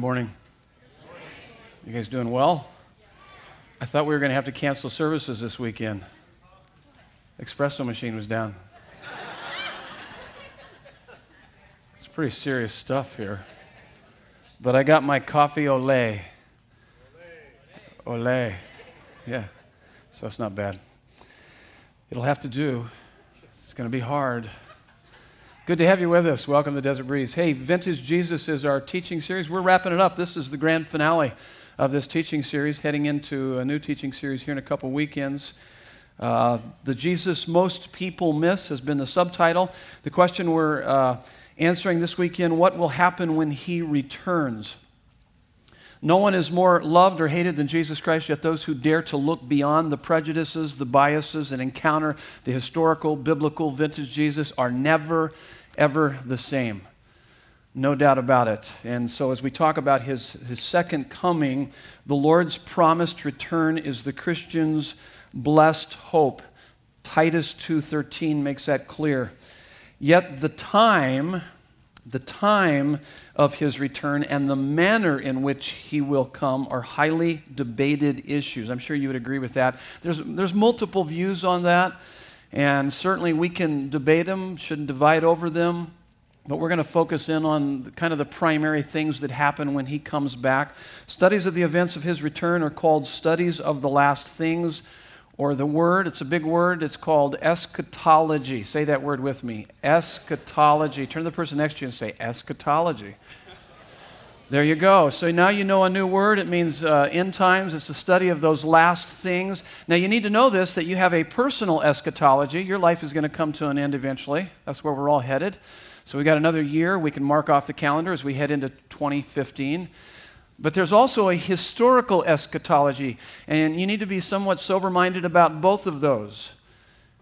morning. You guys doing well? I thought we were going to have to cancel services this weekend. Espresso machine was down. it's pretty serious stuff here. But I got my coffee au lait. ole. Ole. Yeah. So it's not bad. It'll have to do. It's going to be hard. Good to have you with us. Welcome to Desert Breeze. Hey, Vintage Jesus is our teaching series. We're wrapping it up. This is the grand finale of this teaching series, heading into a new teaching series here in a couple weekends. Uh, the Jesus Most People Miss has been the subtitle. The question we're uh, answering this weekend what will happen when he returns? No one is more loved or hated than Jesus Christ, yet those who dare to look beyond the prejudices, the biases, and encounter the historical, biblical, vintage Jesus are never, ever the same. No doubt about it. And so, as we talk about his, his second coming, the Lord's promised return is the Christian's blessed hope. Titus 2:13 makes that clear. Yet the time the time of his return and the manner in which he will come are highly debated issues. I'm sure you would agree with that. There's, there's multiple views on that, and certainly we can debate them, shouldn't divide over them, but we're going to focus in on kind of the primary things that happen when he comes back. Studies of the events of his return are called studies of the last things or the word, it's a big word, it's called eschatology. Say that word with me eschatology. Turn to the person next to you and say eschatology. There you go. So now you know a new word. It means uh, end times. It's the study of those last things. Now you need to know this that you have a personal eschatology. Your life is going to come to an end eventually. That's where we're all headed. So we got another year we can mark off the calendar as we head into 2015. But there's also a historical eschatology, and you need to be somewhat sober minded about both of those.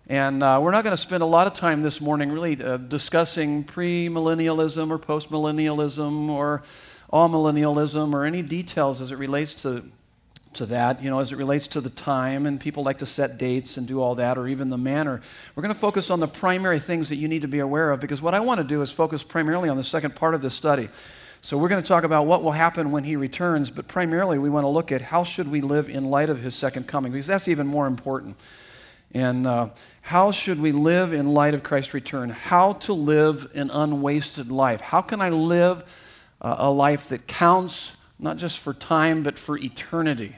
And uh, we're not going to spend a lot of time this morning really uh, discussing premillennialism or postmillennialism or amillennialism or any details as it relates to, to that, you know, as it relates to the time, and people like to set dates and do all that, or even the manner. We're going to focus on the primary things that you need to be aware of because what I want to do is focus primarily on the second part of this study. So we're going to talk about what will happen when he returns, but primarily we want to look at how should we live in light of his second coming because that's even more important. And uh, how should we live in light of Christ's return? How to live an unwasted life? How can I live uh, a life that counts not just for time but for eternity?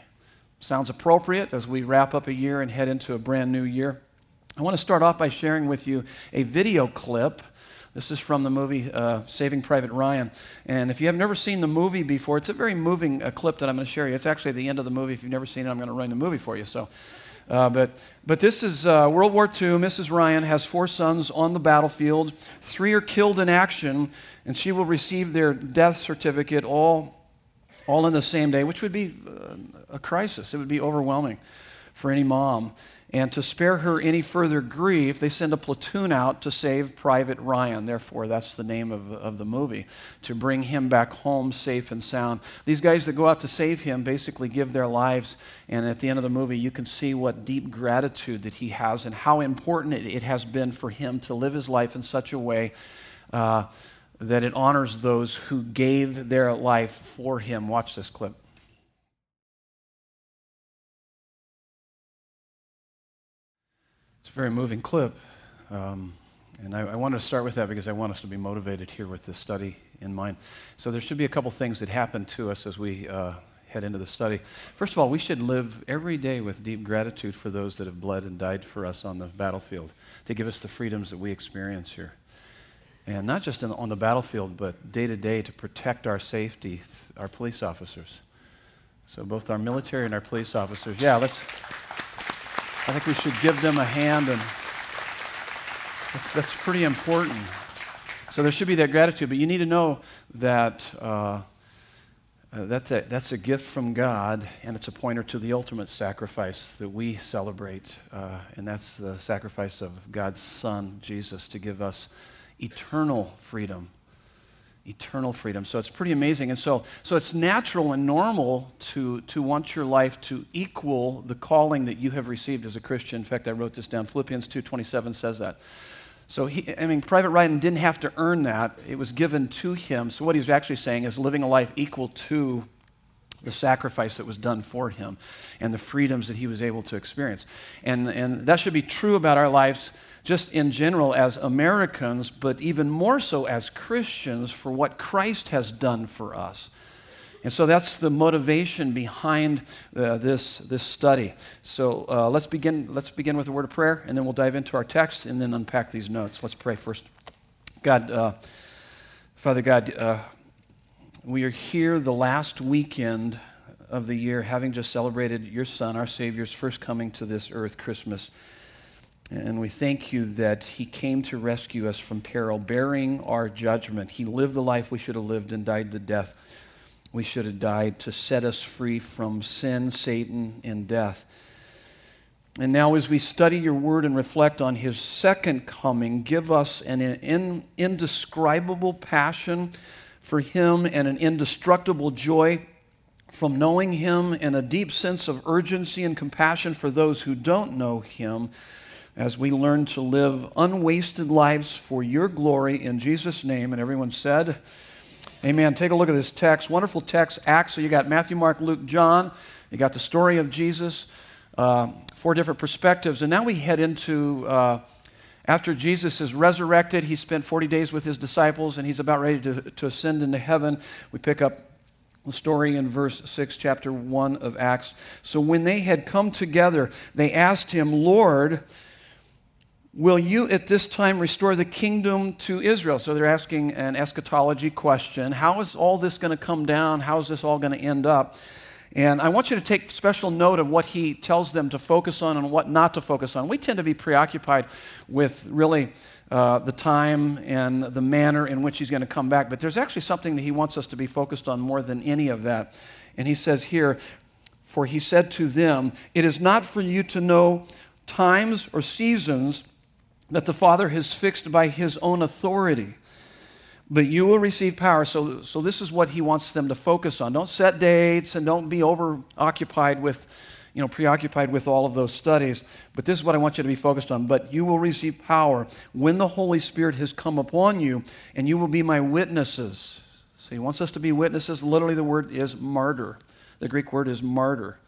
Sounds appropriate as we wrap up a year and head into a brand new year. I want to start off by sharing with you a video clip this is from the movie uh, Saving Private Ryan. And if you have never seen the movie before, it's a very moving uh, clip that I'm going to share you. It's actually the end of the movie. If you've never seen it, I'm going to run the movie for you. So, uh, but, but this is uh, World War II. Mrs. Ryan has four sons on the battlefield. Three are killed in action, and she will receive their death certificate all, all in the same day, which would be uh, a crisis. It would be overwhelming for any mom. And to spare her any further grief, they send a platoon out to save Private Ryan. Therefore, that's the name of, of the movie, to bring him back home safe and sound. These guys that go out to save him basically give their lives. And at the end of the movie, you can see what deep gratitude that he has and how important it, it has been for him to live his life in such a way. Uh, that it honors those who gave their life for him. Watch this clip. It's a very moving clip. Um, and I, I wanted to start with that because I want us to be motivated here with this study in mind. So there should be a couple things that happen to us as we uh, head into the study. First of all, we should live every day with deep gratitude for those that have bled and died for us on the battlefield to give us the freedoms that we experience here. And not just the, on the battlefield, but day to day to protect our safety, our police officers. So both our military and our police officers. Yeah, let's. I think we should give them a hand, and that's, that's pretty important. So there should be that gratitude, but you need to know that uh, uh, that's, a, that's a gift from God, and it's a pointer to the ultimate sacrifice that we celebrate, uh, and that's the sacrifice of God's Son, Jesus, to give us eternal freedom eternal freedom. So it's pretty amazing. And so, so it's natural and normal to, to want your life to equal the calling that you have received as a Christian. In fact, I wrote this down. Philippians 2.27 says that. So, he, I mean, Private Ryan didn't have to earn that, it was given to him. So, what he's actually saying is living a life equal to the sacrifice that was done for him and the freedoms that he was able to experience. And, and that should be true about our lives just in general as Americans, but even more so as Christians for what Christ has done for us. And so that's the motivation behind uh, this, this study. So uh, let's, begin, let's begin with a word of prayer, and then we'll dive into our text and then unpack these notes. Let's pray first. God, uh, Father God, uh, we are here the last weekend of the year, having just celebrated your Son, our Savior's first coming to this earth, Christmas. And we thank you that He came to rescue us from peril, bearing our judgment. He lived the life we should have lived and died the death we should have died to set us free from sin, Satan, and death. And now, as we study your word and reflect on his second coming, give us an in, indescribable passion for him and an indestructible joy from knowing him and a deep sense of urgency and compassion for those who don't know him as we learn to live unwasted lives for your glory in Jesus' name. And everyone said, Amen. Take a look at this text. Wonderful text, Acts. So you got Matthew, Mark, Luke, John. You got the story of Jesus, uh, four different perspectives. And now we head into uh, after Jesus is resurrected, he spent 40 days with his disciples and he's about ready to, to ascend into heaven. We pick up the story in verse 6, chapter 1 of Acts. So when they had come together, they asked him, Lord, Will you at this time restore the kingdom to Israel? So they're asking an eschatology question. How is all this going to come down? How is this all going to end up? And I want you to take special note of what he tells them to focus on and what not to focus on. We tend to be preoccupied with really uh, the time and the manner in which he's going to come back, but there's actually something that he wants us to be focused on more than any of that. And he says here, For he said to them, It is not for you to know times or seasons that the Father has fixed by his own authority. But you will receive power. So, so this is what he wants them to focus on. Don't set dates and don't be over occupied with, you know, preoccupied with all of those studies. But this is what I want you to be focused on. But you will receive power when the Holy Spirit has come upon you, and you will be my witnesses. So he wants us to be witnesses. Literally, the word is martyr. The Greek word is martyr.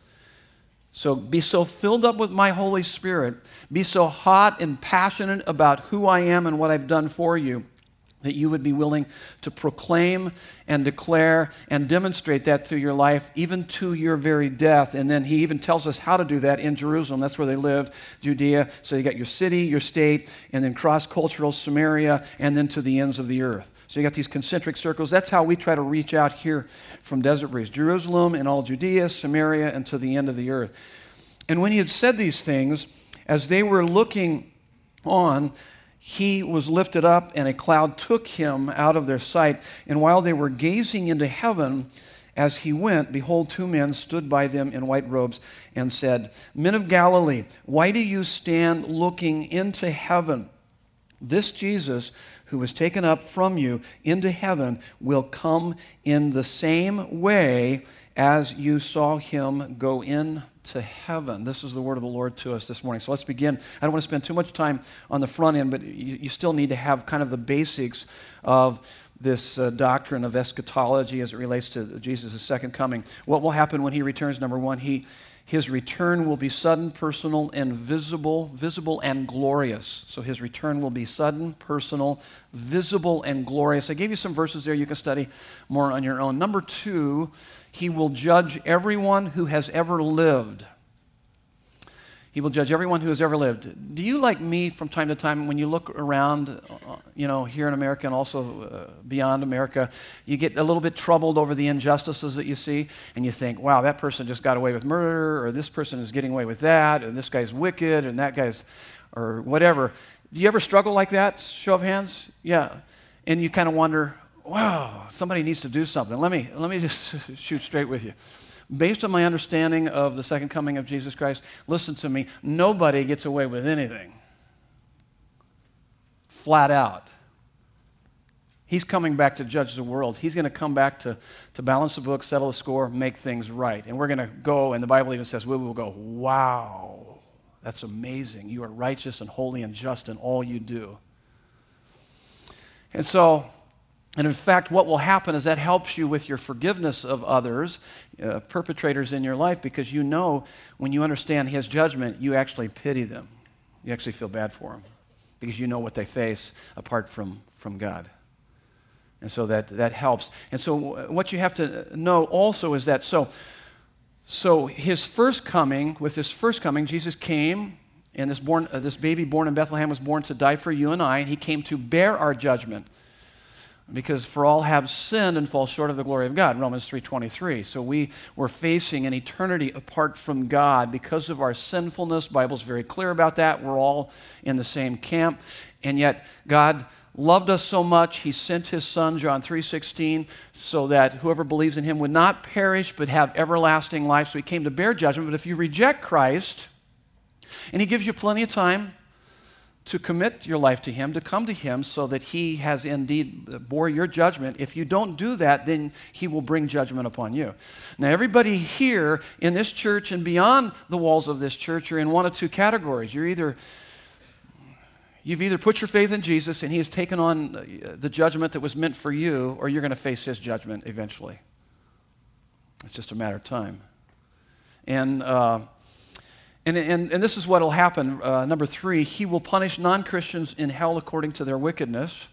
So be so filled up with my Holy Spirit, be so hot and passionate about who I am and what I've done for you, that you would be willing to proclaim and declare and demonstrate that through your life, even to your very death. And then he even tells us how to do that in Jerusalem. That's where they lived, Judea. So you got your city, your state, and then cross cultural Samaria, and then to the ends of the earth. So you got these concentric circles. That's how we try to reach out here from Desert Breeze Jerusalem and all Judea, Samaria, and to the end of the earth. And when he had said these things, as they were looking on, he was lifted up, and a cloud took him out of their sight. And while they were gazing into heaven, as he went, behold, two men stood by them in white robes and said, Men of Galilee, why do you stand looking into heaven? This Jesus who was taken up from you into heaven will come in the same way as you saw him go into heaven. This is the word of the Lord to us this morning. So let's begin. I don't want to spend too much time on the front end, but you, you still need to have kind of the basics of this uh, doctrine of eschatology as it relates to Jesus' second coming. What will happen when he returns? Number one, he his return will be sudden, personal, and visible, visible and glorious. So his return will be sudden, personal, visible, and glorious. I gave you some verses there you can study more on your own. Number two, he will judge everyone who has ever lived. He will judge everyone who has ever lived. Do you, like me, from time to time, when you look around, uh, you know, here in America and also uh, beyond America, you get a little bit troubled over the injustices that you see, and you think, wow, that person just got away with murder, or this person is getting away with that, and this guy's wicked, and that guy's, or whatever. Do you ever struggle like that? Show of hands? Yeah. And you kind of wonder, wow, somebody needs to do something. Let me, let me just shoot straight with you based on my understanding of the second coming of Jesus Christ, listen to me, nobody gets away with anything. Flat out. He's coming back to judge the world. He's going to come back to, to balance the book, settle the score, make things right. And we're going to go, and the Bible even says, we will go, wow, that's amazing. You are righteous and holy and just in all you do. And so, and in fact, what will happen is that helps you with your forgiveness of others, uh, perpetrators in your life, because you know when you understand His judgment, you actually pity them. You actually feel bad for them because you know what they face apart from, from God. And so that, that helps. And so, what you have to know also is that so, so his first coming, with his first coming, Jesus came, and this, born, uh, this baby born in Bethlehem was born to die for you and I, and he came to bear our judgment because for all have sinned and fall short of the glory of God Romans 3:23 so we were facing an eternity apart from God because of our sinfulness. Bible's very clear about that. We're all in the same camp. And yet God loved us so much he sent his son John 3:16 so that whoever believes in him would not perish but have everlasting life. So he came to bear judgment. But if you reject Christ and he gives you plenty of time to commit your life to Him, to come to Him, so that He has indeed bore your judgment. If you don't do that, then He will bring judgment upon you. Now, everybody here in this church and beyond the walls of this church are in one of two categories. You're either You've either put your faith in Jesus and He has taken on the judgment that was meant for you, or you're going to face His judgment eventually. It's just a matter of time. And uh, and, and, and this is what will happen. Uh, number three, he will punish non Christians in hell according to their wickedness.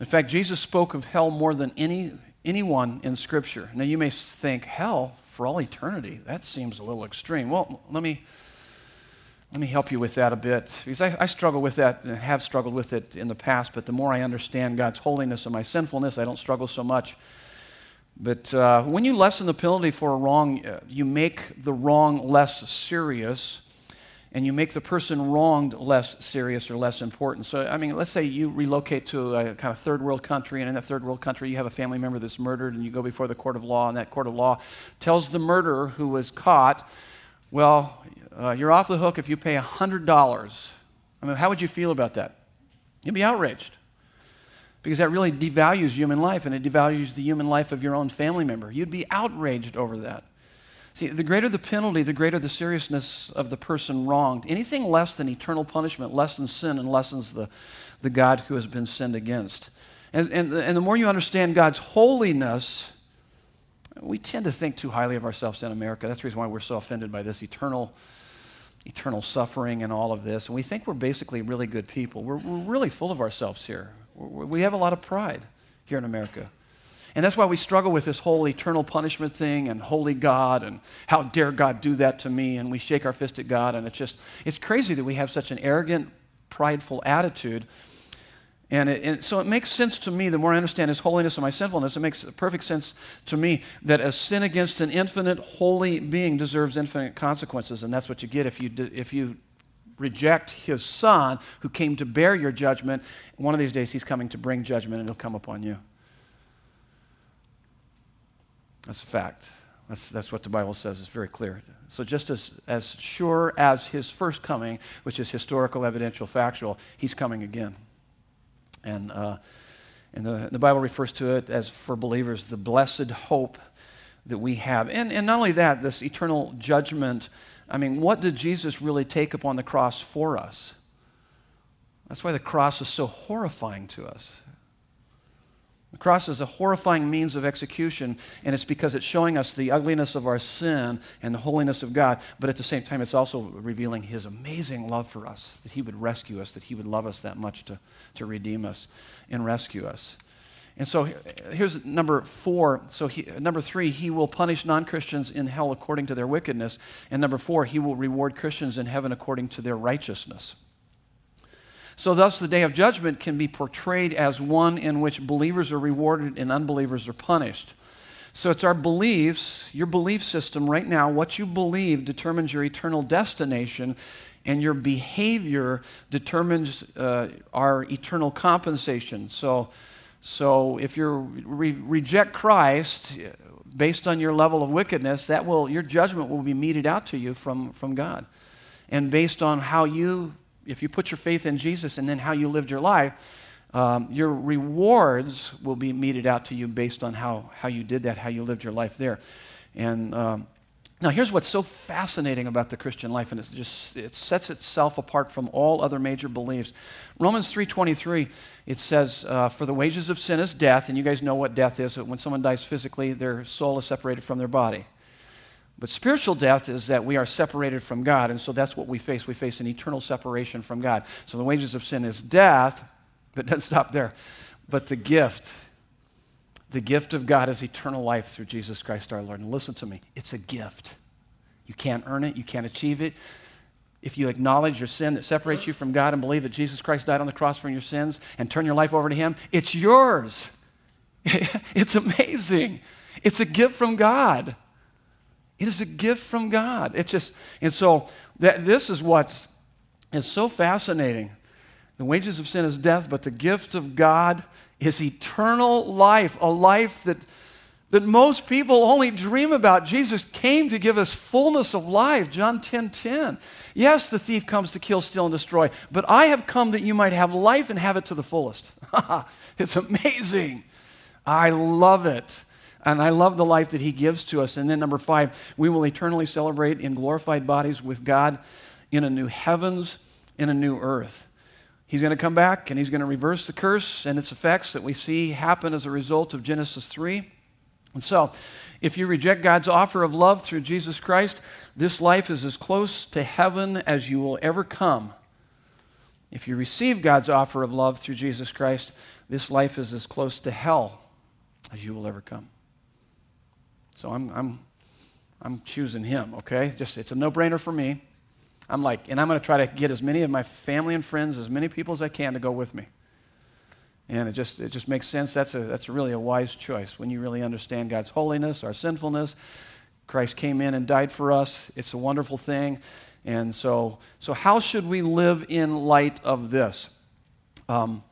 In fact, Jesus spoke of hell more than any, anyone in Scripture. Now, you may think, hell for all eternity? That seems a little extreme. Well, let me, let me help you with that a bit. Because I, I struggle with that and have struggled with it in the past, but the more I understand God's holiness and my sinfulness, I don't struggle so much. But uh, when you lessen the penalty for a wrong, uh, you make the wrong less serious, and you make the person wronged less serious or less important. So, I mean, let's say you relocate to a kind of third world country, and in that third world country, you have a family member that's murdered, and you go before the court of law, and that court of law tells the murderer who was caught, well, uh, you're off the hook if you pay $100. I mean, how would you feel about that? You'd be outraged because that really devalues human life and it devalues the human life of your own family member. You'd be outraged over that. See, the greater the penalty, the greater the seriousness of the person wronged. Anything less than eternal punishment lessens sin and lessens the, the God who has been sinned against. And, and, and the more you understand God's holiness, we tend to think too highly of ourselves in America. That's the reason why we're so offended by this eternal, eternal suffering and all of this. And we think we're basically really good people. We're, we're really full of ourselves here. We have a lot of pride here in America. And that's why we struggle with this whole eternal punishment thing and holy God and how dare God do that to me and we shake our fist at God and it's just it's crazy that we have such an arrogant, prideful attitude. And, it, and, so it makes sense to me, the more I understand His holiness and my sinfulness, it makes perfect sense to me that a sin against an infinite, holy being deserves infinite consequences. And that's what you get if you, if you reject his son who came to bear your judgment. One of these days, he's coming to bring judgment and it'll come upon you. That's a fact. That's, that's what the Bible says. It's very clear. So, just as, as sure as his first coming, which is historical, evidential, factual, he's coming again. And, uh, and the, the Bible refers to it as, for believers, the blessed hope that we have. And, and not only that, this eternal judgment I mean, what did Jesus really take upon the cross for us? That's why the cross is so horrifying to us. The cross is a horrifying means of execution, and it's because it's showing us the ugliness of our sin and the holiness of God, but at the same time, it's also revealing His amazing love for us, that He would rescue us, that He would love us that much to, to redeem us and rescue us. And so here's number four. So, he, number three, he will punish non Christians in hell according to their wickedness. And number four, he will reward Christians in heaven according to their righteousness. So, thus, the day of judgment can be portrayed as one in which believers are rewarded and unbelievers are punished. So, it's our beliefs, your belief system right now, what you believe determines your eternal destination, and your behavior determines uh, our eternal compensation. So, so if you re- reject Christ based on your level of wickedness, that will your judgment will be meted out to you from, from God. And based on how you, if you put your faith in Jesus and then how you lived your life, um, your rewards will be meted out to you based on how, how you did that, how you lived your life there. And um, Now, here's what's so fascinating about the Christian life, and it just it sets itself apart from all other major beliefs. Romans 3:23, it says, uh, "For the wages of sin is death," and you guys know what death is. When someone dies physically, their soul is separated from their body. But spiritual death is that we are separated from God, and so that's what we face. We face an eternal separation from God. So the wages of sin is death, but doesn't stop there. But the gift, the gift of God is eternal life through Jesus Christ our Lord. And listen to me, it's a gift. You can't earn it, you can't achieve it. If you acknowledge your sin that separates you from God and believe that Jesus Christ died on the cross for your sins and turn your life over to Him, it's yours. it's amazing. It's a gift from God. It is a gift from God. It's just, and so that, this is what is so fascinating. The wages of sin is death, but the gift of God is eternal life, a life that, that most people only dream about. Jesus came to give us fullness of life, John 10 10. Yes, the thief comes to kill, steal, and destroy, but I have come that you might have life and have it to the fullest. it's amazing. I love it. And I love the life that he gives to us. And then, number five, we will eternally celebrate in glorified bodies with God in a new heavens, in a new earth. He's going to come back and he's going to reverse the curse and its effects that we see happen as a result of Genesis 3. And so, if you reject God's offer of love through Jesus Christ, this life is as close to heaven as you will ever come. If you receive God's offer of love through Jesus Christ, this life is as close to hell as you will ever come. So I'm, I'm, I'm choosing him, okay? Just it's a no-brainer for me. I'm like, and I'm going to try to get as many of my family and friends, as many people as I can to go with me. And it just, it just makes sense. That's, a, that's really a wise choice when you really understand God's holiness, our sinfulness. Christ came in and died for us. It's a wonderful thing. And so, so how should we live in light of this? Um,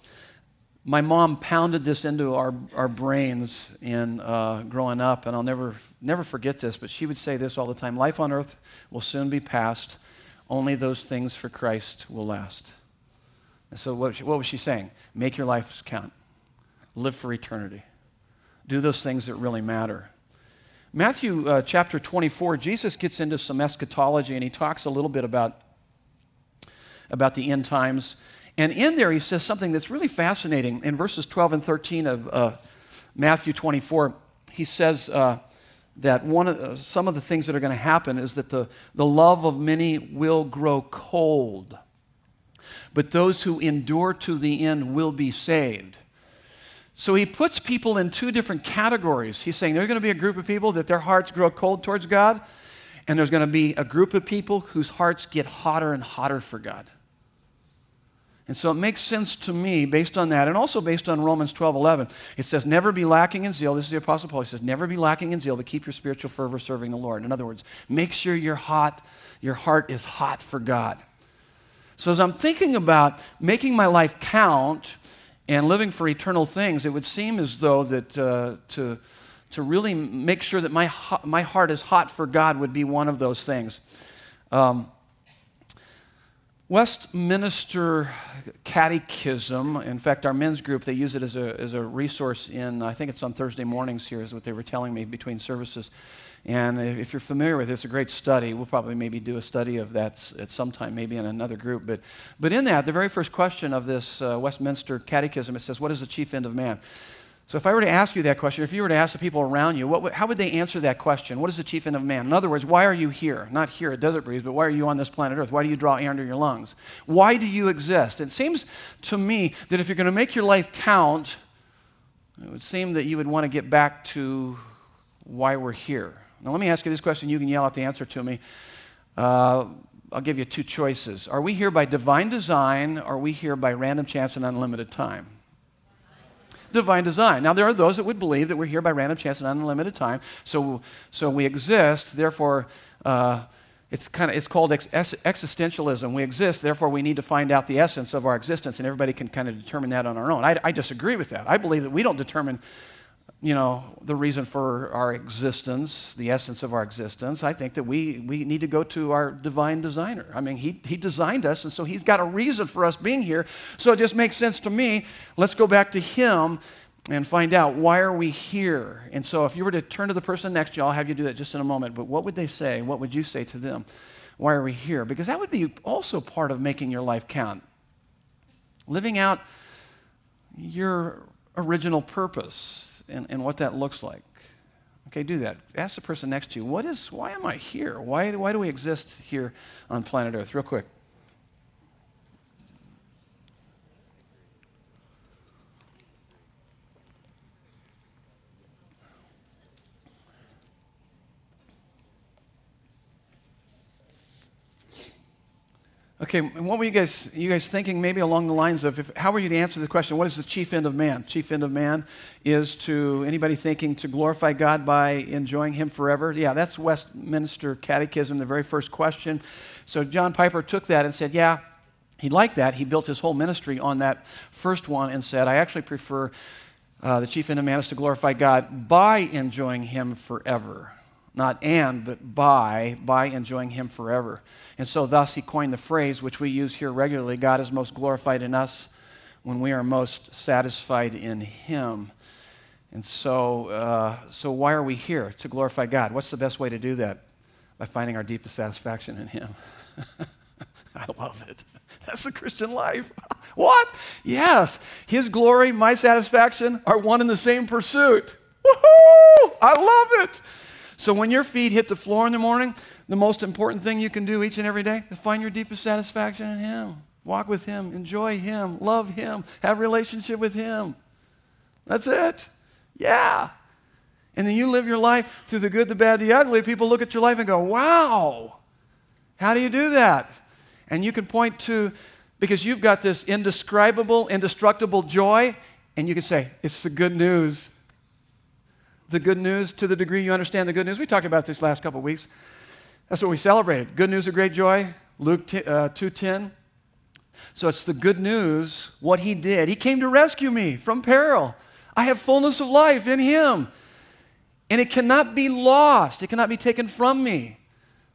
my mom pounded this into our, our brains in uh, growing up, and I'll never, never forget this, but she would say this all the time Life on earth will soon be past. Only those things for Christ will last. And so, what, what was she saying? Make your life count, live for eternity, do those things that really matter. Matthew uh, chapter 24, Jesus gets into some eschatology and he talks a little bit about, about the end times. And in there, he says something that's really fascinating. In verses 12 and 13 of uh, Matthew 24, he says, uh, that one of, uh, some of the things that are going to happen is that the, the love of many will grow cold. But those who endure to the end will be saved. So he puts people in two different categories. He's saying there's going to be a group of people that their hearts grow cold towards God, and there's going to be a group of people whose hearts get hotter and hotter for God. And so it makes sense to me based on that, and also based on Romans 12 11. It says, Never be lacking in zeal. This is the Apostle Paul. He says, Never be lacking in zeal, but keep your spiritual fervor serving the Lord. In other words, make sure your hot, your heart is hot for God. So as I'm thinking about making my life count and living for eternal things, it would seem as though that uh, to, to really make sure that my, my heart is hot for God would be one of those things. Um, Westminster Catechism, in fact, our men's group, they use it as a, as a resource in, I think it's on Thursday mornings here, is what they were telling me between services. And if you're familiar with it, it's a great study. We'll probably maybe do a study of that at some time, maybe in another group. But, but in that, the very first question of this uh, Westminster Catechism, it says, What is the chief end of man? So, if I were to ask you that question, if you were to ask the people around you, what, how would they answer that question? What is the chief end of man? In other words, why are you here? Not here at Desert Breeze, but why are you on this planet Earth? Why do you draw air into your lungs? Why do you exist? It seems to me that if you're going to make your life count, it would seem that you would want to get back to why we're here. Now, let me ask you this question. You can yell out the answer to me. Uh, I'll give you two choices. Are we here by divine design, or are we here by random chance and unlimited time? Divine design. Now, there are those that would believe that we're here by random chance and unlimited time, so, so we exist, therefore, uh, it's, kind of, it's called ex- existentialism. We exist, therefore, we need to find out the essence of our existence, and everybody can kind of determine that on our own. I, I disagree with that. I believe that we don't determine you know, the reason for our existence, the essence of our existence, I think that we, we need to go to our divine designer. I mean, he, he designed us, and so he's got a reason for us being here. So it just makes sense to me. Let's go back to him and find out why are we here. And so if you were to turn to the person next to you, I'll have you do that just in a moment, but what would they say? What would you say to them? Why are we here? Because that would be also part of making your life count. Living out your original purpose and, and what that looks like. Okay, do that. Ask the person next to you, what is, why am I here? Why, why do we exist here on planet Earth? Real quick. Okay, what were you guys, you guys thinking maybe along the lines of if, how were you to answer the question, what is the chief end of man? Chief end of man is to, anybody thinking to glorify God by enjoying Him forever? Yeah, that's Westminster Catechism, the very first question. So John Piper took that and said, yeah, he liked that. He built his whole ministry on that first one and said, I actually prefer uh, the chief end of man is to glorify God by enjoying Him forever not and, but by, by enjoying Him forever. And so, thus, he coined the phrase, which we use here regularly God is most glorified in us when we are most satisfied in Him. And so, uh, so why are we here? To glorify God. What's the best way to do that? By finding our deepest satisfaction in Him. I love it. That's the Christian life. what? Yes. His glory, my satisfaction are one and the same pursuit. Woohoo! I love it. So when your feet hit the floor in the morning, the most important thing you can do each and every day is find your deepest satisfaction in Him. Walk with Him, enjoy Him, love Him, have relationship with Him. That's it. Yeah. And then you live your life through the good, the bad, the ugly. People look at your life and go, wow, how do you do that? And you can point to, because you've got this indescribable, indestructible joy, and you can say, it's the good news the good news to the degree you understand the good news. We talked about this last couple of weeks. That's what we celebrated. Good news of great joy, Luke t- uh, 2.10. So it's the good news, what he did. He came to rescue me from peril. I have fullness of life in him. And it cannot be lost. It cannot be taken from me.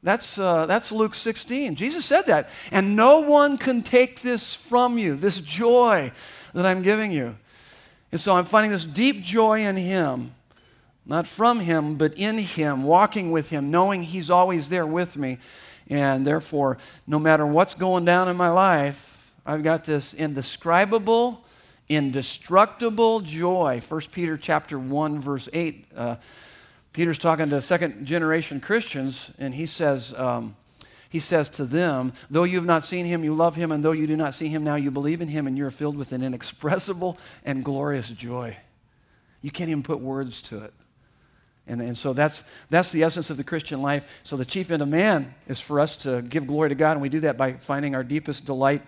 That's, uh, that's Luke 16. Jesus said that. And no one can take this from you, this joy that I'm giving you. And so I'm finding this deep joy in him not from Him, but in Him, walking with Him, knowing He's always there with me. And therefore, no matter what's going down in my life, I've got this indescribable, indestructible joy. 1 Peter chapter 1, verse 8. Uh, Peter's talking to second generation Christians, and he says, um, he says to them, Though you have not seen him, you love him, and though you do not see him now, you believe in him, and you're filled with an inexpressible and glorious joy. You can't even put words to it. And, and so that's, that's the essence of the Christian life. So the chief end of man is for us to give glory to God, and we do that by finding our deepest delight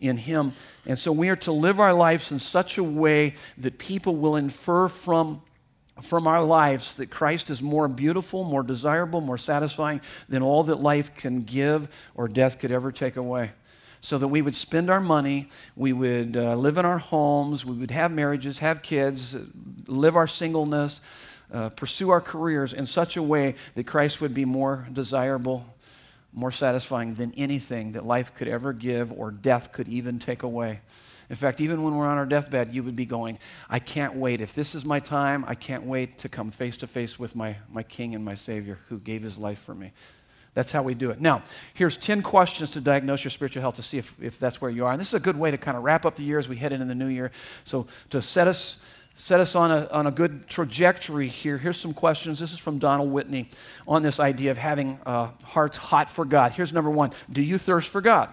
in Him. And so we are to live our lives in such a way that people will infer from, from our lives that Christ is more beautiful, more desirable, more satisfying than all that life can give or death could ever take away so that we would spend our money, we would uh, live in our homes, we would have marriages, have kids, live our singleness, uh, pursue our careers in such a way that Christ would be more desirable, more satisfying than anything that life could ever give or death could even take away. In fact, even when we're on our deathbed, you would be going, I can't wait. If this is my time, I can't wait to come face to face with my, my King and my Savior who gave his life for me. That's how we do it. Now, here's 10 questions to diagnose your spiritual health to see if, if that's where you are. And this is a good way to kind of wrap up the year as we head into the new year. So, to set us set us on a, on a good trajectory here. Here's some questions. This is from Donald Whitney on this idea of having uh, hearts hot for God. Here's number one Do you thirst for God?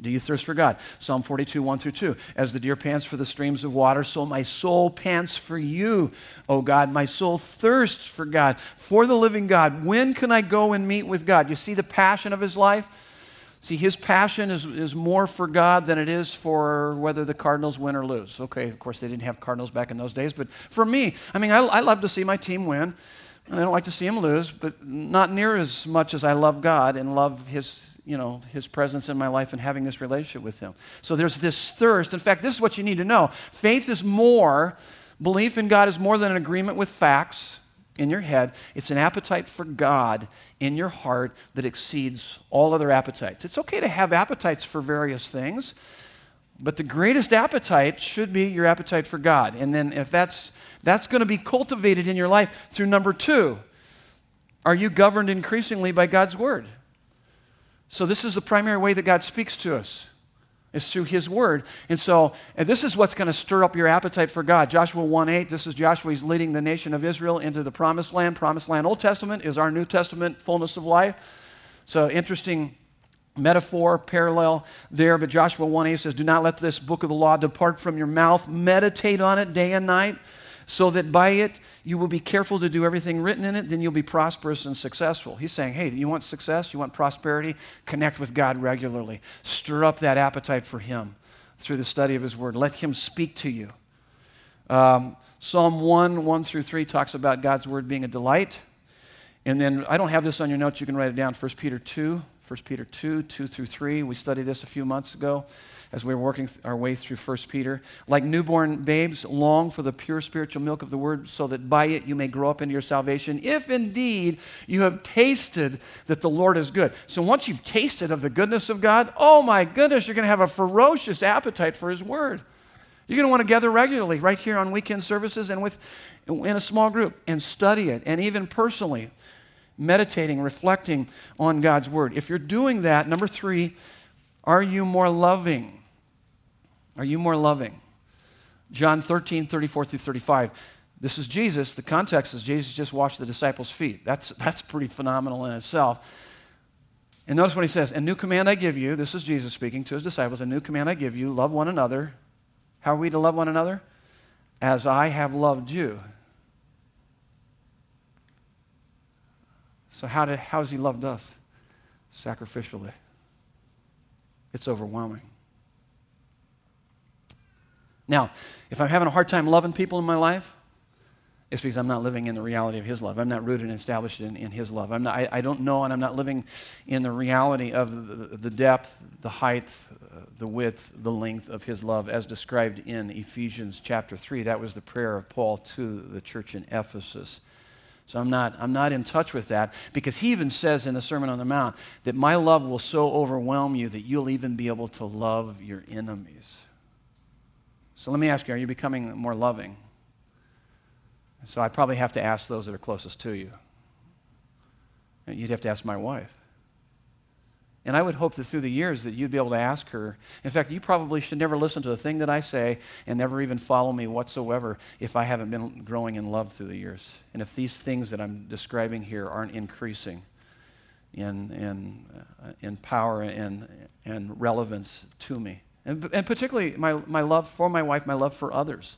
Do you thirst for God? Psalm 42, 1 through 2. As the deer pants for the streams of water, so my soul pants for you, O God. My soul thirsts for God, for the living God. When can I go and meet with God? You see the passion of his life? See, his passion is, is more for God than it is for whether the Cardinals win or lose. Okay, of course, they didn't have Cardinals back in those days, but for me, I mean, I, I love to see my team win, and I don't like to see them lose, but not near as much as I love God and love his, you know, his presence in my life and having this relationship with him. So there's this thirst. In fact, this is what you need to know faith is more, belief in God is more than an agreement with facts in your head. It's an appetite for God in your heart that exceeds all other appetites. It's okay to have appetites for various things, But the greatest appetite should be your appetite for God. And then if that's that's going to be cultivated in your life through number 2. Are you governed increasingly by God's word? So this is the primary way that God speaks to us. Is through his word. And so and this is what's going to stir up your appetite for God. Joshua 1 8, this is Joshua, he's leading the nation of Israel into the promised land. Promised land, Old Testament is our New Testament fullness of life. So interesting metaphor, parallel there. But Joshua 1 8 says, Do not let this book of the law depart from your mouth. Meditate on it day and night, so that by it you will be careful to do everything written in it. Then you'll be prosperous and successful. He's saying, Hey, you want success? You want prosperity? Connect with God regularly. Stir up that appetite for Him through the study of His Word. Let Him speak to you. Um, Psalm 1 1 through 3 talks about God's Word being a delight. And then I don't have this on your notes, you can write it down. 1 Peter 2 1 Peter 2, 2 through 3. We studied this a few months ago as we were working our way through 1 Peter. Like newborn babes, long for the pure spiritual milk of the word, so that by it you may grow up into your salvation, if indeed you have tasted that the Lord is good. So once you've tasted of the goodness of God, oh my goodness, you're going to have a ferocious appetite for his word. You're going to want to gather regularly right here on weekend services and with in a small group and study it and even personally meditating, reflecting on God's word. If you're doing that, number three, are you more loving? Are you more loving? John 13, 34 through 35. This is Jesus. The context is Jesus just washed the disciples' feet. That's, that's pretty phenomenal in itself. And notice what he says A new command I give you, this is Jesus speaking to his disciples, a new command I give you, love one another. How are we to love one another? As I have loved you. So, how, did, how has He loved us? Sacrificially. It's overwhelming. Now, if I'm having a hard time loving people in my life, it's because I'm not living in the reality of His love. I'm not rooted and established in, in His love. I'm not, I, I, don't know, and I'm not living in the reality of the, the depth, the height, uh, the width, the length of His love as described in Ephesians chapter 3. That was the prayer of Paul to the church in Ephesus. So I'm not, I'm not in touch with that because he even says in the Sermon on the Mount that my love will so overwhelm you that you'll even be able to love your enemies. So let me ask you are you becoming more loving? So I probably have to ask those that are closest to you. You'd have to ask my wife. And I would hope that through the years that you'd be able to ask her. In fact, you probably should never listen to a thing that I say and never even follow me whatsoever if I haven't been growing in love through the years. And if these things that I'm describing here aren't increasing in, in, uh, in power and, and relevance to me. And, and particularly my, my love for my wife, my love for others.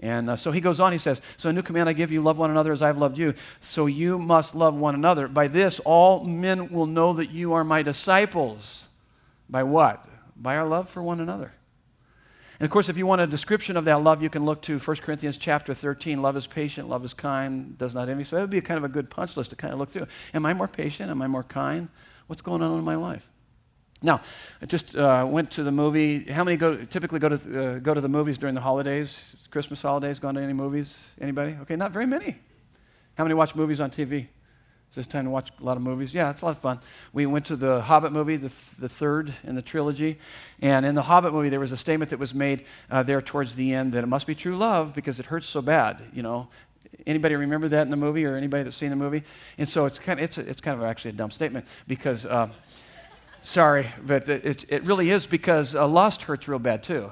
And uh, so he goes on, he says, So a new command I give you, love one another as I've loved you. So you must love one another. By this, all men will know that you are my disciples. By what? By our love for one another. And of course, if you want a description of that love, you can look to 1 Corinthians chapter 13. Love is patient, love is kind, does not envy. So that would be kind of a good punch list to kind of look through. Am I more patient? Am I more kind? What's going on in my life? Now, I just uh, went to the movie. How many go, typically go to, uh, go to the movies during the holidays, Christmas holidays? Gone to any movies? Anybody? Okay, not very many. How many watch movies on TV? Is this time to watch a lot of movies? Yeah, it's a lot of fun. We went to the Hobbit movie, the, th- the third in the trilogy. And in the Hobbit movie, there was a statement that was made uh, there towards the end that it must be true love because it hurts so bad, you know. Anybody remember that in the movie or anybody that's seen the movie? And so it's kind of, it's, a, it's kind of actually a dumb statement because uh, Sorry, but it, it really is because uh, lust hurts real bad too.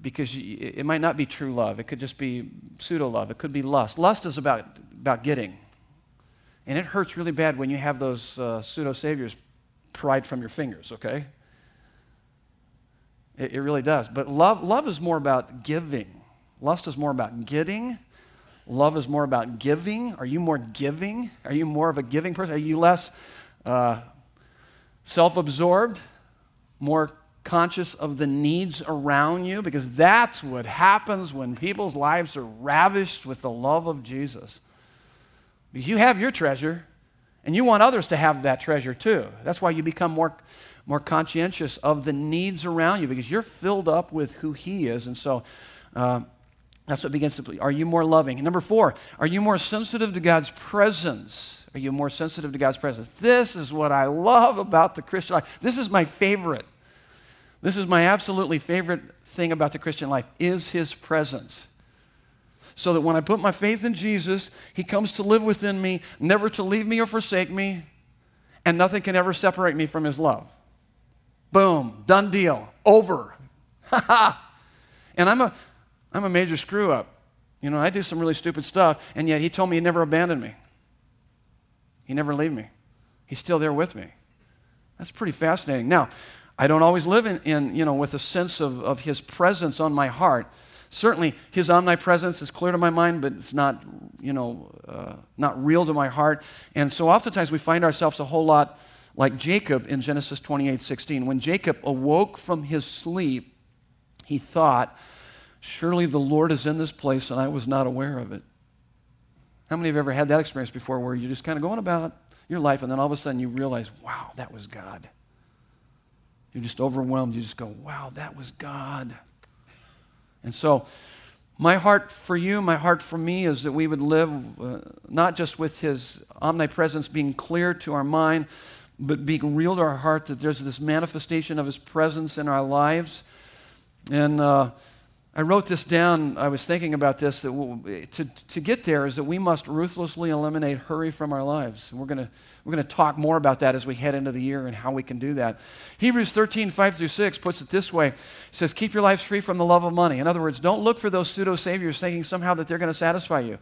Because it might not be true love, it could just be pseudo love, it could be lust. Lust is about, about getting. And it hurts really bad when you have those uh, pseudo saviors pried from your fingers, okay? It, it really does. But love, love is more about giving, lust is more about getting. Love is more about giving. Are you more giving? Are you more of a giving person? Are you less uh, self absorbed, more conscious of the needs around you, because that's what happens when people's lives are ravished with the love of Jesus. Because you have your treasure, and you want others to have that treasure too. That's why you become more, more conscientious of the needs around you, because you're filled up with who He is. And so, uh, that's what begins to. Be. Are you more loving? And number four, are you more sensitive to God's presence? Are you more sensitive to God's presence? This is what I love about the Christian life. This is my favorite. This is my absolutely favorite thing about the Christian life is his presence. So that when I put my faith in Jesus, he comes to live within me, never to leave me or forsake me, and nothing can ever separate me from his love. Boom, done deal, over. Ha ha. and I'm a, I'm a major screw up. You know, I do some really stupid stuff, and yet he told me he never abandoned me. He never leave me. He's still there with me. That's pretty fascinating. Now, I don't always live in, in you know, with a sense of, of his presence on my heart. Certainly, his omnipresence is clear to my mind, but it's not, you know, uh, not real to my heart. And so oftentimes we find ourselves a whole lot like Jacob in Genesis 28 16. When Jacob awoke from his sleep, he thought, Surely the Lord is in this place and I was not aware of it. How many have ever had that experience before where you're just kind of going about your life and then all of a sudden you realize, wow, that was God? You're just overwhelmed. You just go, wow, that was God. And so, my heart for you, my heart for me is that we would live uh, not just with His omnipresence being clear to our mind, but being real to our heart that there's this manifestation of His presence in our lives. And uh, I wrote this down. I was thinking about this that to, to get there is that we must ruthlessly eliminate hurry from our lives. And we're going we're to talk more about that as we head into the year and how we can do that. Hebrews 13, 5 through 6 puts it this way it says, Keep your lives free from the love of money. In other words, don't look for those pseudo saviors thinking somehow that they're going to satisfy you.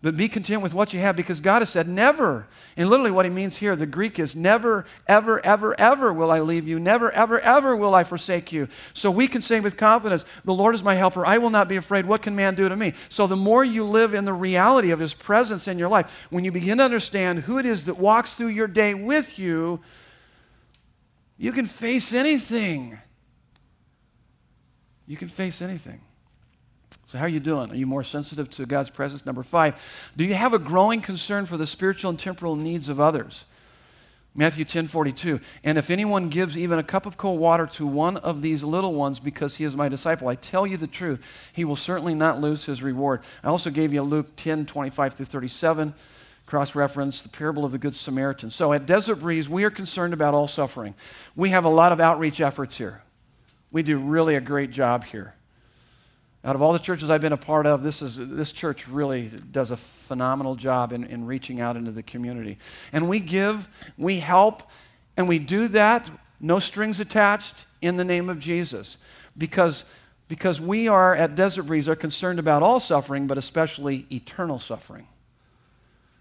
But be content with what you have because God has said, never. And literally, what he means here, the Greek is never, ever, ever, ever will I leave you. Never, ever, ever will I forsake you. So we can say with confidence, The Lord is my helper. I will not be afraid. What can man do to me? So the more you live in the reality of his presence in your life, when you begin to understand who it is that walks through your day with you, you can face anything. You can face anything. So, how are you doing? Are you more sensitive to God's presence? Number five, do you have a growing concern for the spiritual and temporal needs of others? Matthew 10 42. And if anyone gives even a cup of cold water to one of these little ones because he is my disciple, I tell you the truth, he will certainly not lose his reward. I also gave you Luke 10 25 through 37, cross reference, the parable of the Good Samaritan. So at Desert Breeze, we are concerned about all suffering. We have a lot of outreach efforts here. We do really a great job here. Out of all the churches I've been a part of, this, is, this church really does a phenomenal job in, in reaching out into the community. And we give, we help, and we do that, no strings attached, in the name of Jesus. Because, because we are, at Desert Breeze, are concerned about all suffering, but especially eternal suffering.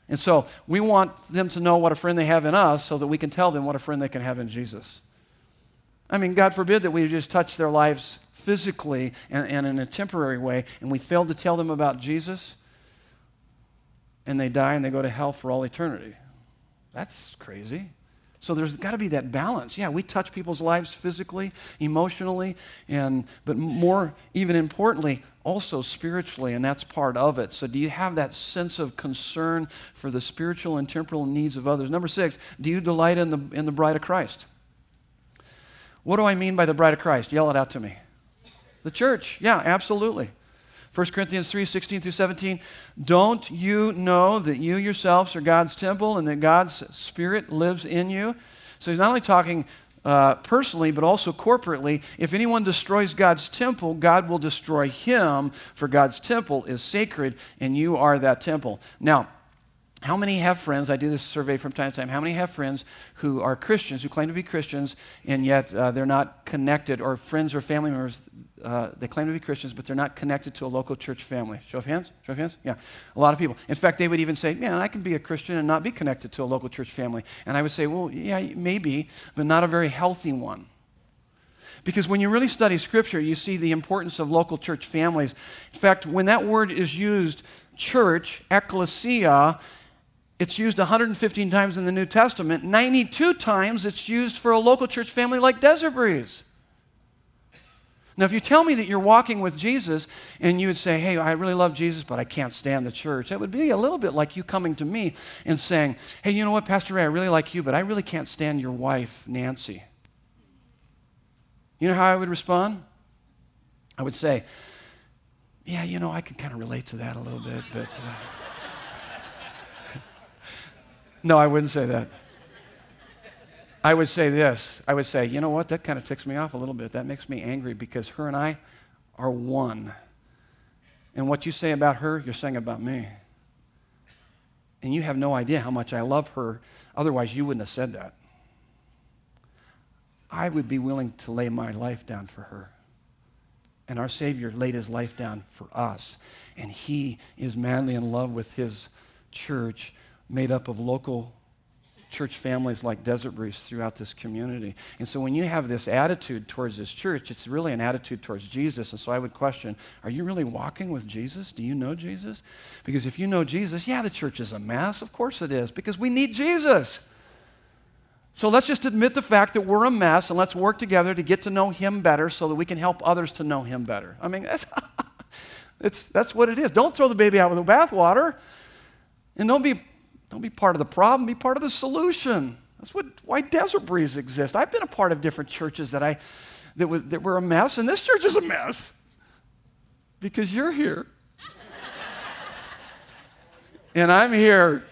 And so we want them to know what a friend they have in us so that we can tell them what a friend they can have in Jesus. I mean, God forbid that we just touch their lives physically and, and in a temporary way, and we fail to tell them about Jesus, and they die and they go to hell for all eternity. That's crazy. So there's got to be that balance. Yeah, we touch people's lives physically, emotionally, and but more even importantly, also spiritually, and that's part of it. So do you have that sense of concern for the spiritual and temporal needs of others? Number 6, do you delight in the in the bride of Christ? What do I mean by the bride of Christ? Yell it out to me. The church, yeah, absolutely. 1 Corinthians 3 16 through 17. Don't you know that you yourselves are God's temple and that God's Spirit lives in you? So he's not only talking uh, personally, but also corporately. If anyone destroys God's temple, God will destroy him, for God's temple is sacred, and you are that temple. Now, how many have friends? I do this survey from time to time. How many have friends who are Christians, who claim to be Christians, and yet uh, they're not connected, or friends or family members, uh, they claim to be Christians, but they're not connected to a local church family? Show of hands? Show of hands? Yeah. A lot of people. In fact, they would even say, man, I can be a Christian and not be connected to a local church family. And I would say, well, yeah, maybe, but not a very healthy one. Because when you really study Scripture, you see the importance of local church families. In fact, when that word is used, church, ecclesia, it's used 115 times in the New Testament. 92 times it's used for a local church family like Desert Breeze. Now, if you tell me that you're walking with Jesus and you would say, Hey, I really love Jesus, but I can't stand the church, that would be a little bit like you coming to me and saying, Hey, you know what, Pastor Ray, I really like you, but I really can't stand your wife, Nancy. You know how I would respond? I would say, Yeah, you know, I can kind of relate to that a little bit, but. Uh, no, I wouldn't say that. I would say this I would say, you know what? That kind of ticks me off a little bit. That makes me angry because her and I are one. And what you say about her, you're saying about me. And you have no idea how much I love her. Otherwise, you wouldn't have said that. I would be willing to lay my life down for her. And our Savior laid his life down for us. And he is madly in love with his church, made up of local church families like Desert Breeze throughout this community. And so when you have this attitude towards this church, it's really an attitude towards Jesus. And so I would question are you really walking with Jesus? Do you know Jesus? Because if you know Jesus, yeah, the church is a mess. Of course it is, because we need Jesus. So let's just admit the fact that we're a mess and let's work together to get to know Him better so that we can help others to know Him better. I mean, that's, that's what it is. Don't throw the baby out with the bathwater. And don't be, don't be part of the problem, be part of the solution. That's what, why Desert Breeze exists. I've been a part of different churches that, I, that, was, that were a mess, and this church is a mess because you're here. and I'm here.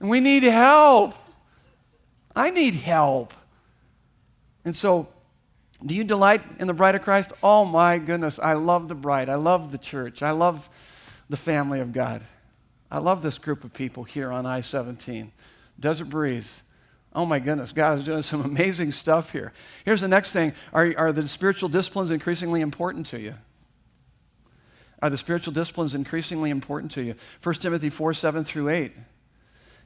And we need help. I need help. And so, do you delight in the bride of Christ? Oh my goodness, I love the bride. I love the church. I love the family of God. I love this group of people here on I 17. Desert Breeze. Oh my goodness, God is doing some amazing stuff here. Here's the next thing Are, are the spiritual disciplines increasingly important to you? Are the spiritual disciplines increasingly important to you? 1 Timothy 4 7 through 8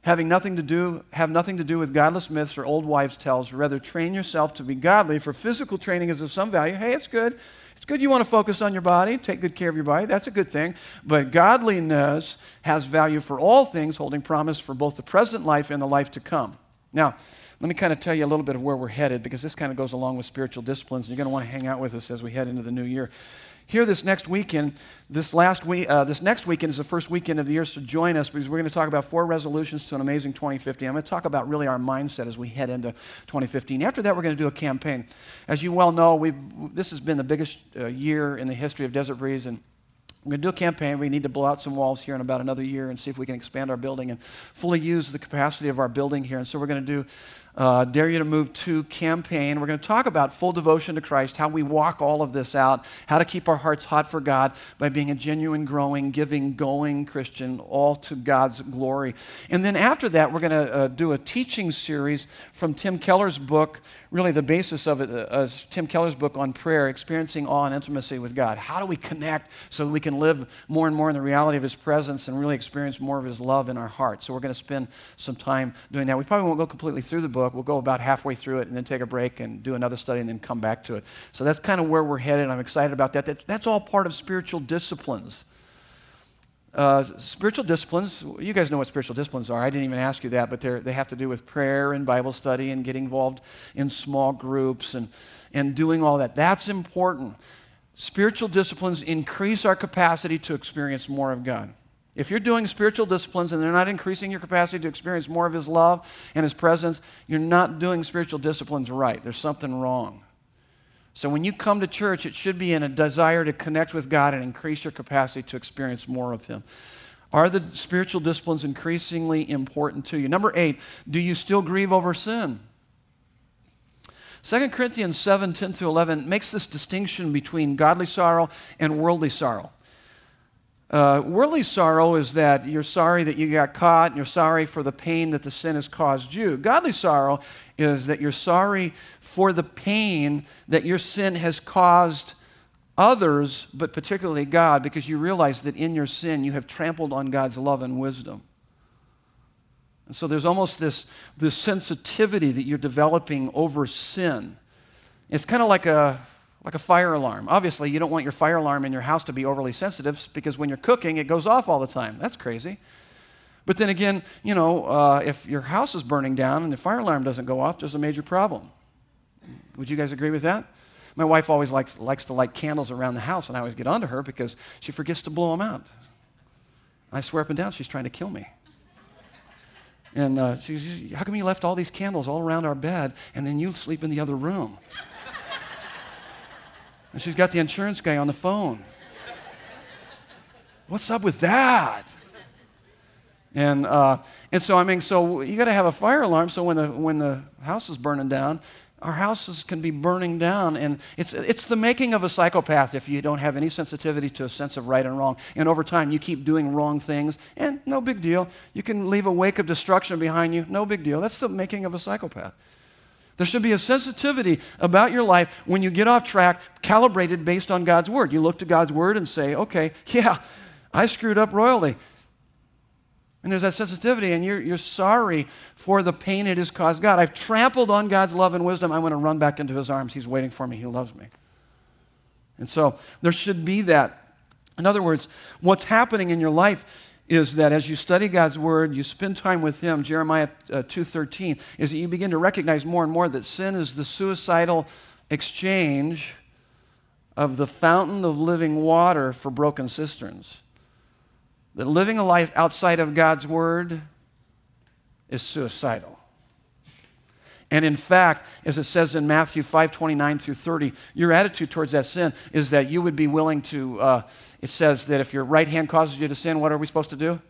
having nothing to do, have nothing to do with godless myths or old wives' tales. Rather, train yourself to be godly, for physical training is of some value. Hey, it's good. It's good you want to focus on your body, take good care of your body. That's a good thing. But godliness has value for all things, holding promise for both the present life and the life to come. Now, let me kind of tell you a little bit of where we're headed because this kind of goes along with spiritual disciplines. And you're going to want to hang out with us as we head into the new year here this next weekend, this last week, uh, this next weekend is the first weekend of the year, so join us because we're going to talk about four resolutions to an amazing 2015. I'm going to talk about really our mindset as we head into 2015. After that, we're going to do a campaign. As you well know, we this has been the biggest uh, year in the history of Desert Breeze, and we're going to do a campaign. We need to blow out some walls here in about another year and see if we can expand our building and fully use the capacity of our building here. And so we're going to do uh, Dare You to Move 2 campaign. We're going to talk about full devotion to Christ, how we walk all of this out, how to keep our hearts hot for God by being a genuine, growing, giving, going Christian, all to God's glory. And then after that, we're going to uh, do a teaching series from Tim Keller's book. Really, the basis of it uh, is Tim Keller's book on prayer, experiencing awe and intimacy with God. How do we connect so that we can live more and more in the reality of His presence and really experience more of His love in our hearts? So, we're going to spend some time doing that. We probably won't go completely through the book book. We'll go about halfway through it and then take a break and do another study and then come back to it. So that's kind of where we're headed. I'm excited about that. that that's all part of spiritual disciplines. Uh, spiritual disciplines, you guys know what spiritual disciplines are. I didn't even ask you that, but they have to do with prayer and Bible study and getting involved in small groups and, and doing all that. That's important. Spiritual disciplines increase our capacity to experience more of God. If you're doing spiritual disciplines and they're not increasing your capacity to experience more of His love and His presence, you're not doing spiritual disciplines right. There's something wrong. So when you come to church, it should be in a desire to connect with God and increase your capacity to experience more of Him. Are the spiritual disciplines increasingly important to you? Number eight, do you still grieve over sin? 2 Corinthians 7 10 through 11 makes this distinction between godly sorrow and worldly sorrow. Uh, worldly sorrow is that you're sorry that you got caught and you're sorry for the pain that the sin has caused you. Godly sorrow is that you're sorry for the pain that your sin has caused others, but particularly God, because you realize that in your sin you have trampled on God's love and wisdom. And so there's almost this, this sensitivity that you're developing over sin. It's kind of like a like a fire alarm. Obviously, you don't want your fire alarm in your house to be overly sensitive because when you're cooking, it goes off all the time. That's crazy. But then again, you know, uh, if your house is burning down and the fire alarm doesn't go off, there's a major problem. Would you guys agree with that? My wife always likes, likes to light candles around the house, and I always get onto her because she forgets to blow them out. I swear up and down she's trying to kill me. And uh, she's, how come you left all these candles all around our bed and then you sleep in the other room? And she's got the insurance guy on the phone. What's up with that? And, uh, and so, I mean, so you got to have a fire alarm so when the, when the house is burning down, our houses can be burning down. And it's, it's the making of a psychopath if you don't have any sensitivity to a sense of right and wrong. And over time, you keep doing wrong things, and no big deal. You can leave a wake of destruction behind you, no big deal. That's the making of a psychopath. There should be a sensitivity about your life when you get off track, calibrated based on God's word. You look to God's word and say, okay, yeah, I screwed up royally. And there's that sensitivity, and you're, you're sorry for the pain it has caused God. I've trampled on God's love and wisdom. I want to run back into his arms. He's waiting for me. He loves me. And so there should be that. In other words, what's happening in your life is that as you study God's word, you spend time with him, Jeremiah uh, 2:13, is that you begin to recognize more and more that sin is the suicidal exchange of the fountain of living water for broken cisterns that living a life outside of God's word is suicidal. And in fact, as it says in Matthew 5 29 through 30, your attitude towards that sin is that you would be willing to, uh, it says that if your right hand causes you to sin, what are we supposed to do?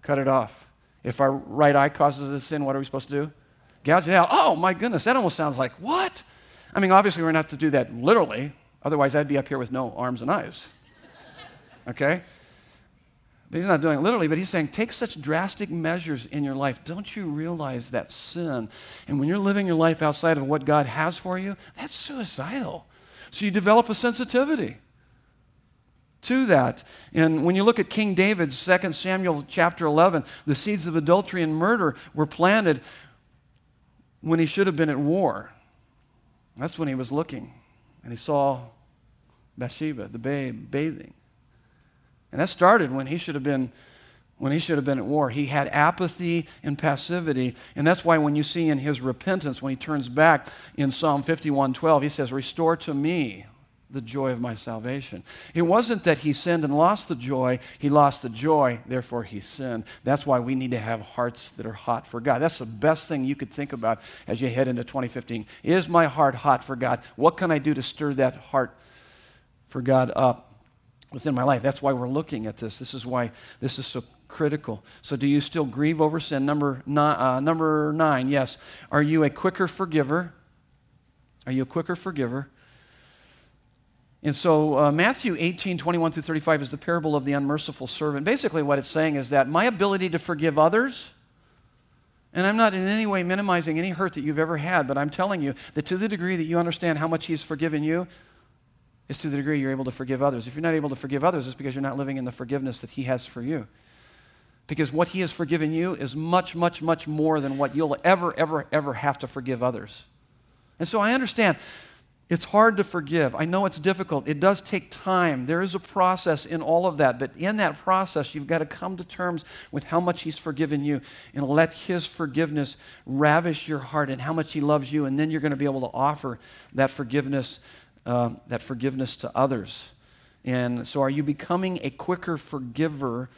Cut it off. If our right eye causes us to sin, what are we supposed to do? Gouge it out. Oh, my goodness, that almost sounds like what? I mean, obviously, we're not to do that literally. Otherwise, I'd be up here with no arms and eyes. Okay? He's not doing it literally, but he's saying, take such drastic measures in your life. Don't you realize that sin? And when you're living your life outside of what God has for you, that's suicidal. So you develop a sensitivity to that. And when you look at King David's 2 Samuel chapter 11, the seeds of adultery and murder were planted when he should have been at war. That's when he was looking. And he saw Bathsheba, the babe, bathing. And that started when he should have been when he should have been at war. He had apathy and passivity. And that's why when you see in his repentance, when he turns back in Psalm 51:12, he says, Restore to me the joy of my salvation. It wasn't that he sinned and lost the joy, he lost the joy, therefore he sinned. That's why we need to have hearts that are hot for God. That's the best thing you could think about as you head into 2015. Is my heart hot for God? What can I do to stir that heart for God up? Within my life. That's why we're looking at this. This is why this is so critical. So, do you still grieve over sin? Number nine, uh, number nine yes. Are you a quicker forgiver? Are you a quicker forgiver? And so, uh, Matthew 18, 21 through 35 is the parable of the unmerciful servant. Basically, what it's saying is that my ability to forgive others, and I'm not in any way minimizing any hurt that you've ever had, but I'm telling you that to the degree that you understand how much He's forgiven you, is to the degree you're able to forgive others. If you're not able to forgive others, it's because you're not living in the forgiveness that He has for you. Because what He has forgiven you is much, much, much more than what you'll ever, ever, ever have to forgive others. And so I understand it's hard to forgive. I know it's difficult. It does take time. There is a process in all of that. But in that process, you've got to come to terms with how much He's forgiven you and let His forgiveness ravish your heart and how much He loves you. And then you're going to be able to offer that forgiveness uh, that forgiveness to others. And so, are you becoming a quicker forgiver?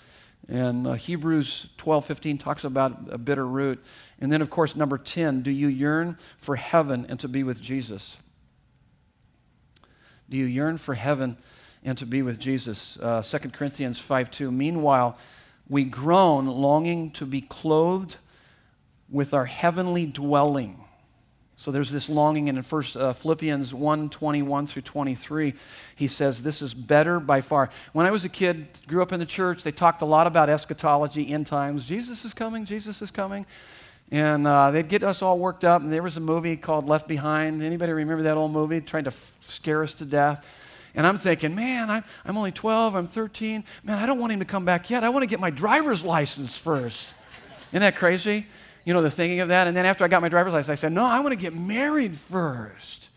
And uh, Hebrews 12 15 talks about a bitter root. And then, of course, number 10, do you yearn for heaven and to be with Jesus? Do you yearn for heaven and to be with Jesus? Uh, 2 Corinthians 5 2. Meanwhile, we groan, longing to be clothed with our heavenly dwelling so there's this longing, and in First uh, Philippians 1 21 through 23, he says, This is better by far. When I was a kid, grew up in the church, they talked a lot about eschatology, end times. Jesus is coming, Jesus is coming. And uh, they'd get us all worked up, and there was a movie called Left Behind. Anybody remember that old movie, trying to f- scare us to death? And I'm thinking, man, I'm, I'm only 12, I'm 13. Man, I don't want him to come back yet. I want to get my driver's license first. Isn't that crazy? You know, the thinking of that. And then after I got my driver's license, I said, no, I want to get married first.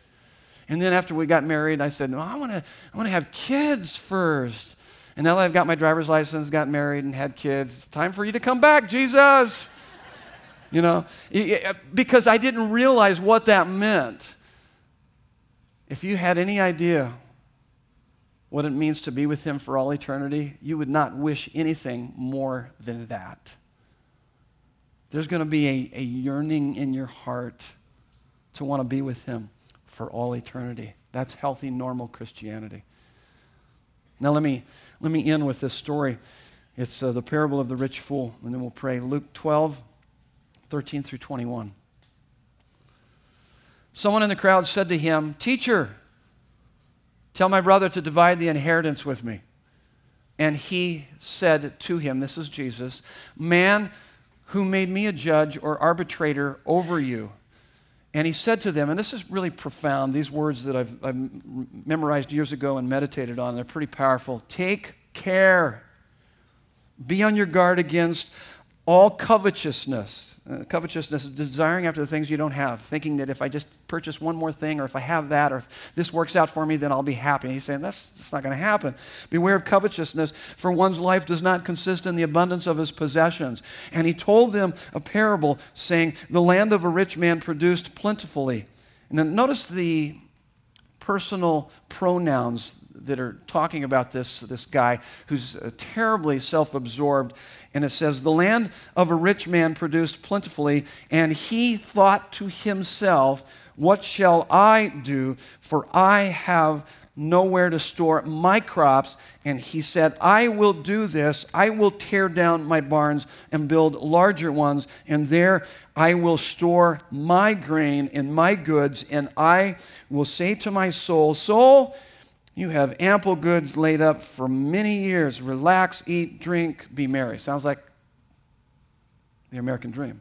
And then after we got married, I said, no, I want to, I want to have kids first. And now that I've got my driver's license, got married, and had kids, it's time for you to come back, Jesus. You know, uh, because I didn't realize what that meant. If you had any idea what it means to be with Him for all eternity, you would not wish anything more than that. There's going to be a, a yearning in your heart to want to be with Him for all eternity. That's healthy, normal Christianity. Now, let me, let me end with this story. It's uh, the parable of the rich fool. And then we'll pray. Luke 12, 13 through 21. Someone in the crowd said to him, Teacher, tell my brother to divide the inheritance with me. And he said to him, This is Jesus, Man, who made me a judge or arbitrator over you? And he said to them, and this is really profound, these words that I've, I've memorized years ago and meditated on, they're pretty powerful. Take care. Be on your guard against all covetousness. Uh, covetousness is desiring after the things you don't have, thinking that if I just purchase one more thing, or if I have that, or if this works out for me, then I'll be happy. And he's saying that's, that's not going to happen. Beware of covetousness, for one's life does not consist in the abundance of his possessions. And he told them a parable, saying, The land of a rich man produced plentifully. And then notice the personal pronouns that are talking about this, this guy who's uh, terribly self absorbed. And it says, The land of a rich man produced plentifully, and he thought to himself, What shall I do? For I have nowhere to store my crops. And he said, I will do this. I will tear down my barns and build larger ones, and there I will store my grain and my goods, and I will say to my soul, Soul, you have ample goods laid up for many years. Relax, eat, drink, be merry. Sounds like the American dream.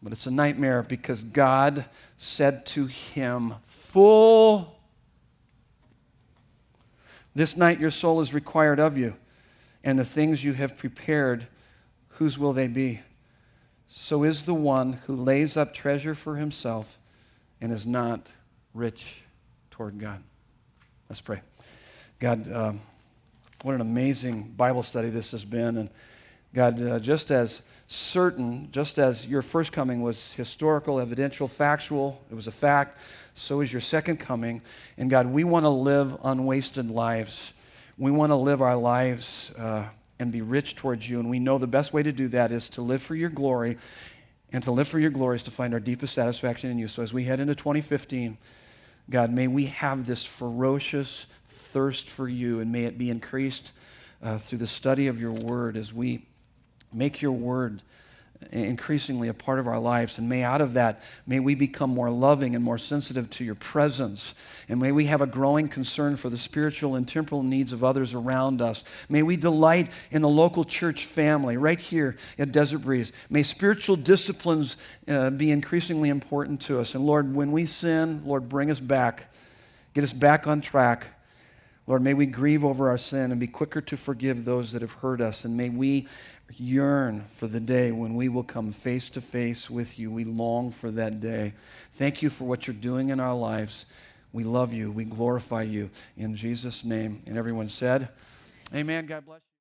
But it's a nightmare because God said to him, Full, this night your soul is required of you, and the things you have prepared, whose will they be? So is the one who lays up treasure for himself and is not rich toward God. Let's pray. God, um, what an amazing Bible study this has been. And God, uh, just as certain, just as your first coming was historical, evidential, factual, it was a fact, so is your second coming. And God, we want to live unwasted lives. We want to live our lives uh, and be rich towards you. And we know the best way to do that is to live for your glory. And to live for your glory is to find our deepest satisfaction in you. So as we head into 2015, God, may we have this ferocious thirst for you, and may it be increased uh, through the study of your word as we make your word increasingly a part of our lives. And may out of that, may we become more loving and more sensitive to your presence. And may we have a growing concern for the spiritual and temporal needs of others around us. May we delight in the local church family right here at Desert Breeze. May spiritual disciplines uh, be increasingly important to us. And Lord, when we sin, Lord, bring us back. Get us back on track. Lord, may we grieve over our sin and be quicker to forgive those that have hurt us. And may we yearn for the day when we will come face to face with you. We long for that day. Thank you for what you're doing in our lives. We love you. We glorify you. In Jesus' name. And everyone said, Amen. God bless you.